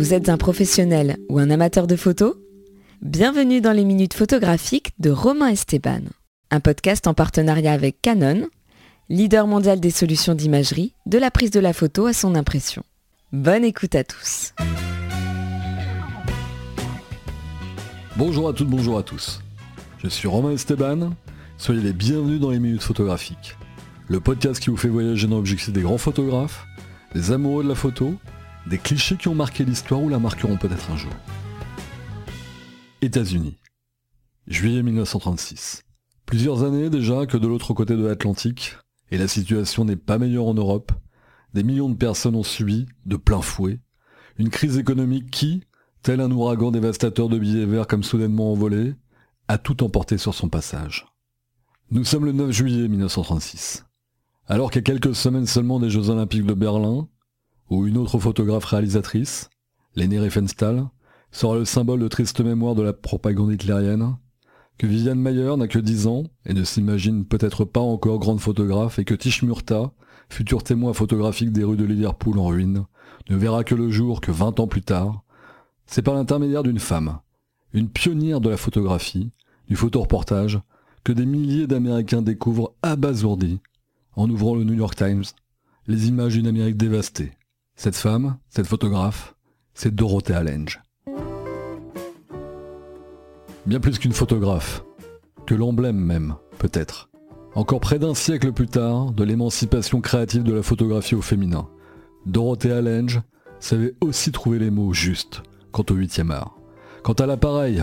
Vous êtes un professionnel ou un amateur de photos Bienvenue dans les minutes photographiques de Romain Esteban, un podcast en partenariat avec Canon, leader mondial des solutions d'imagerie, de la prise de la photo à son impression. Bonne écoute à tous. Bonjour à toutes, bonjour à tous. Je suis Romain Esteban, soyez les bienvenus dans les minutes photographiques. Le podcast qui vous fait voyager dans l'objectif des grands photographes, des amoureux de la photo, des clichés qui ont marqué l'histoire ou la marqueront peut-être un jour. États-Unis. Juillet 1936. Plusieurs années déjà que de l'autre côté de l'Atlantique, et la situation n'est pas meilleure en Europe, des millions de personnes ont subi, de plein fouet, une crise économique qui, tel un ouragan dévastateur de billets verts comme soudainement envolé, a tout emporté sur son passage. Nous sommes le 9 juillet 1936. Alors qu'à quelques semaines seulement des Jeux Olympiques de Berlin, où une autre photographe réalisatrice, Leni Riefenstahl, sera le symbole de triste mémoire de la propagande hitlérienne, que Viviane Mayer n'a que 10 ans et ne s'imagine peut-être pas encore grande photographe et que Tish Murta, futur témoin photographique des rues de Liverpool en ruine, ne verra que le jour que 20 ans plus tard, c'est par l'intermédiaire d'une femme, une pionnière de la photographie, du photoreportage, que des milliers d'Américains découvrent abasourdis, en ouvrant le New York Times, les images d'une Amérique dévastée, cette femme, cette photographe, c'est Dorothea Lange. Bien plus qu'une photographe, que l'emblème même, peut-être. Encore près d'un siècle plus tard, de l'émancipation créative de la photographie au féminin, Dorothea Lange savait aussi trouver les mots justes quant au 8 art. Quant à l'appareil,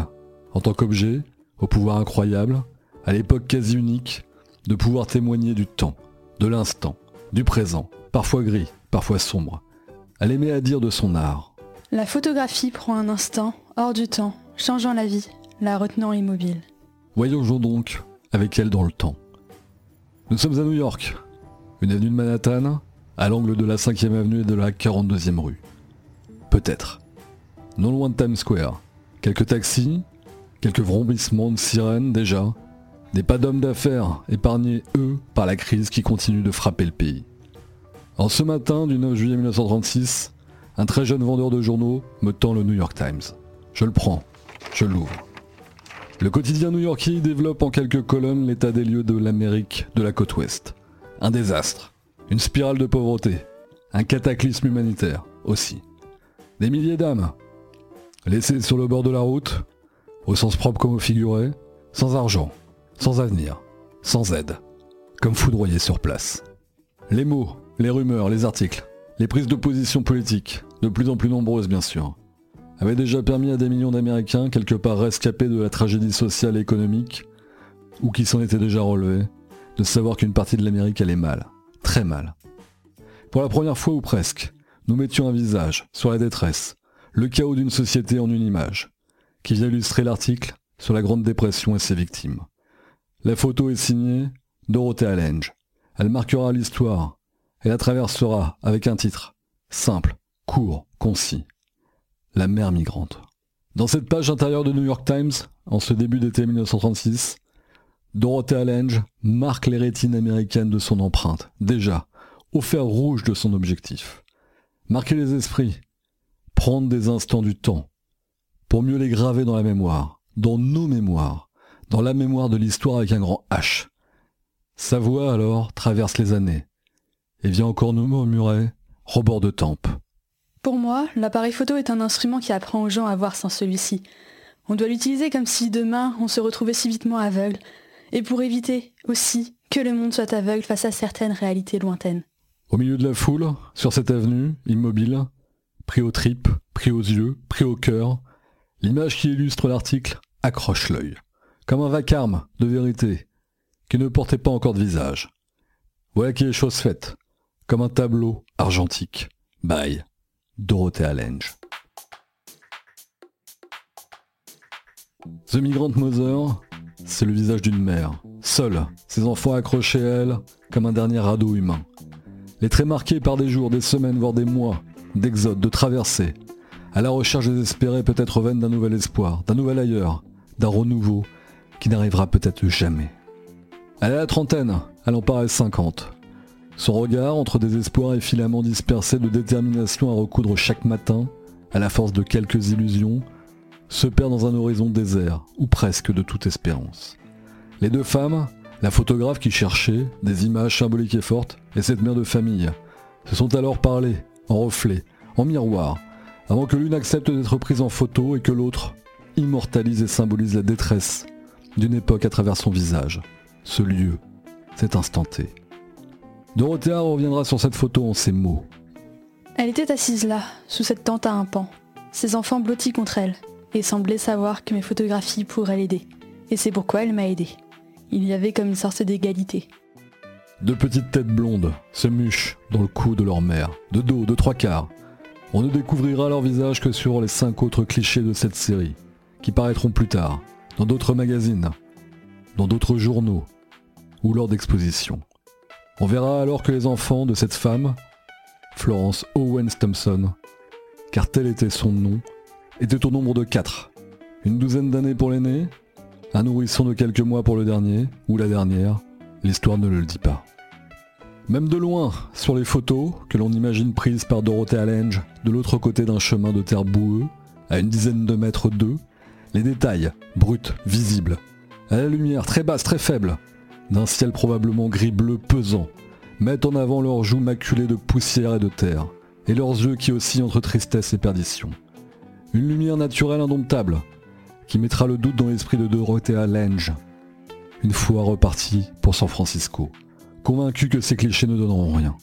en tant qu'objet, au pouvoir incroyable, à l'époque quasi unique, de pouvoir témoigner du temps, de l'instant, du présent, parfois gris, parfois sombre, elle aimait à dire de son art. La photographie prend un instant, hors du temps, changeant la vie, la retenant immobile. Voyageons donc avec elle dans le temps. Nous sommes à New York, une avenue de Manhattan, à l'angle de la 5e avenue et de la 42e rue. Peut-être. Non loin de Times Square. Quelques taxis, quelques vrombissements de sirènes déjà, des pas d'hommes d'affaires épargnés, eux, par la crise qui continue de frapper le pays. En ce matin du 9 juillet 1936, un très jeune vendeur de journaux me tend le New York Times. Je le prends, je l'ouvre. Le quotidien new-yorkais développe en quelques colonnes l'état des lieux de l'Amérique de la côte ouest. Un désastre, une spirale de pauvreté, un cataclysme humanitaire aussi. Des milliers d'âmes, laissées sur le bord de la route, au sens propre comme au figuré, sans argent, sans avenir, sans aide, comme foudroyées sur place. Les mots, les rumeurs, les articles, les prises de position politiques, de plus en plus nombreuses bien sûr, avaient déjà permis à des millions d'Américains, quelque part rescapés de la tragédie sociale et économique, ou qui s'en étaient déjà relevés, de savoir qu'une partie de l'Amérique allait mal, très mal. Pour la première fois ou presque, nous mettions un visage sur la détresse, le chaos d'une société en une image, qui vient illustrer l'article sur la Grande Dépression et ses victimes. La photo est signée Dorothea Lange. Elle marquera l'histoire et la traversera avec un titre simple, court, concis. La mer migrante. Dans cette page intérieure de New York Times, en ce début d'été 1936, Dorothea Lange marque les rétines américaines de son empreinte, déjà, au fer rouge de son objectif. Marquer les esprits, prendre des instants du temps, pour mieux les graver dans la mémoire, dans nos mémoires, dans la mémoire de l'histoire avec un grand H. Sa voix alors traverse les années, et vient encore nous murmurer rebord de tempe. Pour moi, l'appareil photo est un instrument qui apprend aux gens à voir sans celui-ci. On doit l'utiliser comme si demain on se retrouvait subitement aveugle, et pour éviter aussi que le monde soit aveugle face à certaines réalités lointaines. Au milieu de la foule, sur cette avenue, immobile, pris aux tripes, pris aux yeux, pris au cœur, l'image qui illustre l'article accroche l'œil, comme un vacarme de vérité, qui ne portait pas encore de visage. Voilà qui est chose faite comme un tableau argentique. By Dorothea Lange. The Migrant Mother, c'est le visage d'une mère, seule, ses enfants accrochés à elle comme un dernier radeau humain. Les traits marqués par des jours, des semaines, voire des mois d'exode, de traversée, à la recherche désespérée peut-être vaine d'un nouvel espoir, d'un nouvel ailleurs, d'un renouveau qui n'arrivera peut-être jamais. Elle est à la trentaine, elle en paraît 50. Son regard, entre désespoir et filaments dispersés de détermination à recoudre chaque matin, à la force de quelques illusions, se perd dans un horizon désert, ou presque de toute espérance. Les deux femmes, la photographe qui cherchait des images symboliques et fortes, et cette mère de famille, se sont alors parlé, en reflet, en miroir, avant que l'une accepte d'être prise en photo et que l'autre immortalise et symbolise la détresse d'une époque à travers son visage, ce lieu, cet instant T. Dorothea reviendra sur cette photo en ces mots. Elle était assise là, sous cette tente à un pan, ses enfants blottis contre elle, et semblait savoir que mes photographies pourraient l'aider. Et c'est pourquoi elle m'a aidé. Il y avait comme une sorte d'égalité. Deux petites têtes blondes se muchent dans le cou de leur mère, de dos, de trois quarts. On ne découvrira leur visage que sur les cinq autres clichés de cette série, qui paraîtront plus tard, dans d'autres magazines, dans d'autres journaux, ou lors d'expositions. On verra alors que les enfants de cette femme, Florence Owens Thompson, car tel était son nom, étaient au nombre de quatre. Une douzaine d'années pour l'aîné, un nourrisson de quelques mois pour le dernier, ou la dernière, l'histoire ne le dit pas. Même de loin, sur les photos que l'on imagine prises par Dorothée Lange de l'autre côté d'un chemin de terre boueux, à une dizaine de mètres d'eux, les détails, bruts, visibles, à la lumière très basse, très faible, d'un ciel probablement gris-bleu pesant, mettent en avant leurs joues maculées de poussière et de terre, et leurs yeux qui oscillent entre tristesse et perdition. Une lumière naturelle indomptable, qui mettra le doute dans l'esprit de Dorothea Lange, une fois reparti pour San Francisco, convaincu que ces clichés ne donneront rien.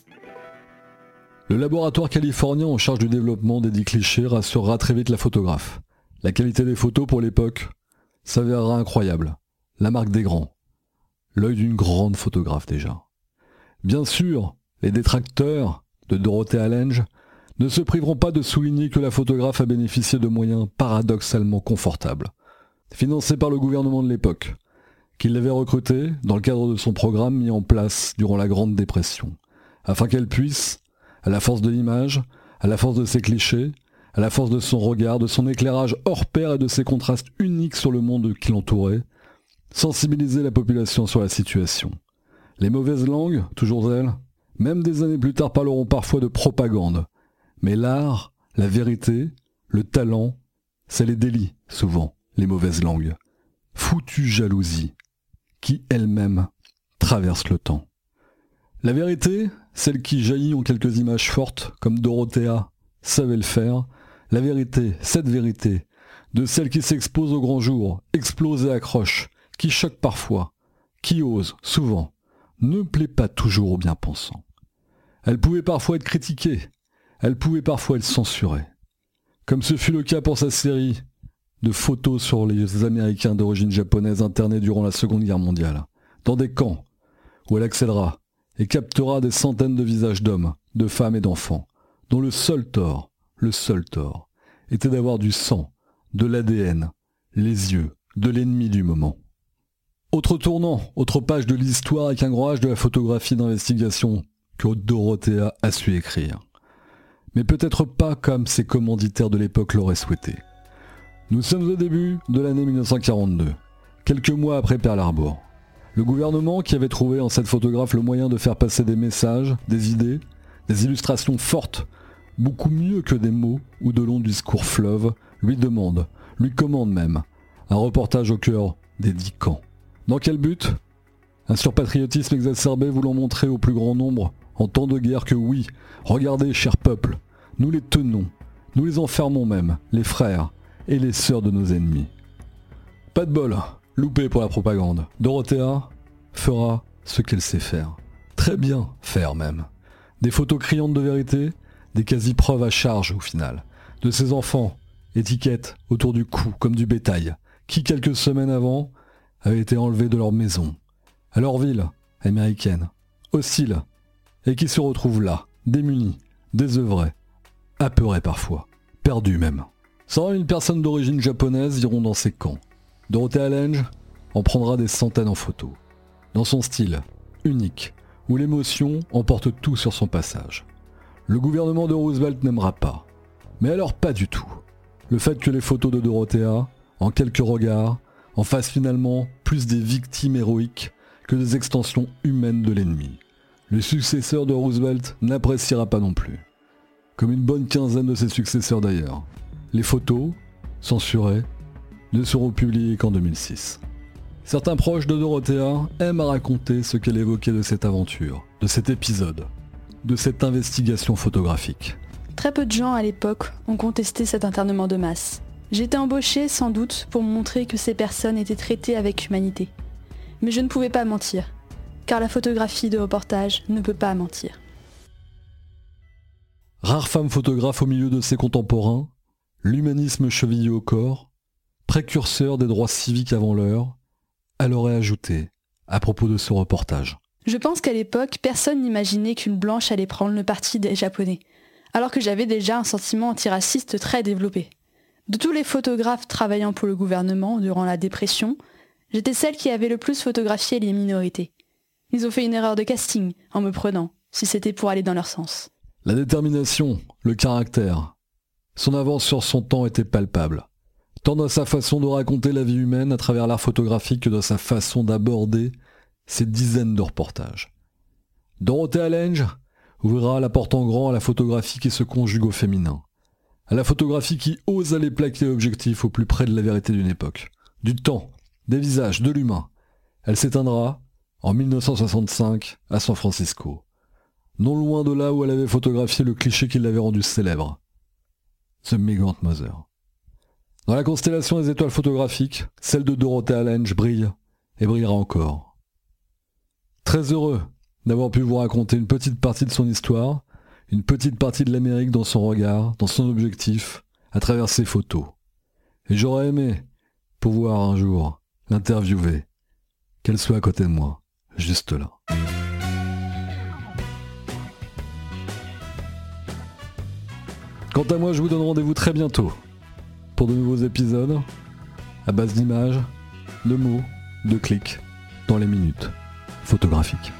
Le laboratoire californien en charge du développement des dix clichés rassurera très vite la photographe. La qualité des photos pour l'époque s'avérera incroyable. La marque des grands. L'œil d'une grande photographe déjà. Bien sûr, les détracteurs de Dorothea Lange ne se priveront pas de souligner que la photographe a bénéficié de moyens paradoxalement confortables, financés par le gouvernement de l'époque, qu'il l'avait recrutée dans le cadre de son programme mis en place durant la Grande Dépression, afin qu'elle puisse, à la force de l'image, à la force de ses clichés, à la force de son regard, de son éclairage hors pair et de ses contrastes uniques sur le monde qui l'entourait, sensibiliser la population sur la situation. Les mauvaises langues, toujours elles, même des années plus tard parleront parfois de propagande. Mais l'art, la vérité, le talent, c'est les délits, souvent, les mauvaises langues. Foutue jalousie, qui elle-même traverse le temps. La vérité, celle qui jaillit en quelques images fortes, comme Dorothea savait le faire, la vérité, cette vérité, de celle qui s'expose au grand jour, explose et accroche, qui choque parfois, qui ose, souvent, ne plaît pas toujours aux bien-pensants. Elle pouvait parfois être critiquée, elle pouvait parfois être censurée. Comme ce fut le cas pour sa série de photos sur les Américains d'origine japonaise internés durant la Seconde Guerre mondiale, dans des camps, où elle accédera et captera des centaines de visages d'hommes, de femmes et d'enfants, dont le seul tort le seul tort était d'avoir du sang, de l'ADN, les yeux de l'ennemi du moment. Autre tournant, autre page de l'histoire avec un grand de la photographie d'investigation que Dorothea a su écrire. Mais peut-être pas comme ses commanditaires de l'époque l'auraient souhaité. Nous sommes au début de l'année 1942, quelques mois après Pearl Harbor. Le gouvernement qui avait trouvé en cette photographe le moyen de faire passer des messages, des idées, des illustrations fortes beaucoup mieux que des mots ou de longs discours fleuves, lui demande, lui commande même, un reportage au cœur des dix camps. Dans quel but? Un surpatriotisme exacerbé voulant montrer au plus grand nombre, en temps de guerre, que oui, regardez, cher peuple, nous les tenons, nous les enfermons même, les frères et les sœurs de nos ennemis. Pas de bol, loupé pour la propagande. Dorothea fera ce qu'elle sait faire. Très bien faire même. Des photos criantes de vérité, des quasi-preuves à charge au final, de ces enfants, étiquettes autour du cou comme du bétail, qui quelques semaines avant avaient été enlevés de leur maison, à leur ville américaine, hostile, et qui se retrouvent là, démunis, désœuvrés, apeurés parfois, perdus même. 100 000 personnes d'origine japonaise iront dans ces camps. Dorothea Lange en prendra des centaines en photo. Dans son style, unique, où l'émotion emporte tout sur son passage le gouvernement de Roosevelt n'aimera pas. Mais alors pas du tout. Le fait que les photos de Dorothea, en quelques regards, en fassent finalement plus des victimes héroïques que des extensions humaines de l'ennemi. Le successeur de Roosevelt n'appréciera pas non plus. Comme une bonne quinzaine de ses successeurs d'ailleurs. les photos, censurées, ne seront publiées qu'en 2006. Certains proches de Dorothea aiment à raconter ce qu'elle évoquait de cette aventure, de cet épisode, de cette investigation photographique. Très peu de gens à l'époque ont contesté cet internement de masse. J'étais embauchée sans doute pour montrer que ces personnes étaient traitées avec humanité. Mais je ne pouvais pas mentir, car la photographie de reportage ne peut pas mentir. Rare femme photographe au milieu de ses contemporains, l'humanisme chevillé au corps, précurseur des droits civiques avant l'heure, elle aurait ajouté, à propos de ce reportage. Je pense qu'à l'époque, personne n'imaginait qu'une blanche allait prendre le parti des Japonais, alors que j'avais déjà un sentiment antiraciste très développé. De tous les photographes travaillant pour le gouvernement durant la dépression, j'étais celle qui avait le plus photographié les minorités. Ils ont fait une erreur de casting en me prenant, si c'était pour aller dans leur sens. La détermination, le caractère, son avance sur son temps était palpable tant dans sa façon de raconter la vie humaine à travers l'art photographique que dans sa façon d'aborder ces dizaines de reportages. Dorothée Lange ouvrira la porte en grand à la photographie qui se conjugue au féminin, à la photographie qui ose aller plaquer l'objectif au plus près de la vérité d'une époque, du temps, des visages, de l'humain. Elle s'éteindra en 1965 à San Francisco, non loin de là où elle avait photographié le cliché qui l'avait rendu célèbre, The Migrant Mother. Dans la constellation des étoiles photographiques, celle de Dorothea Lange brille et brillera encore. Très heureux d'avoir pu vous raconter une petite partie de son histoire, une petite partie de l'Amérique dans son regard, dans son objectif, à travers ses photos. Et j'aurais aimé pouvoir un jour l'interviewer, qu'elle soit à côté de moi, juste là. Quant à moi, je vous donne rendez-vous très bientôt pour de nouveaux épisodes à base d'images, de mots, de clics dans les minutes photographiques.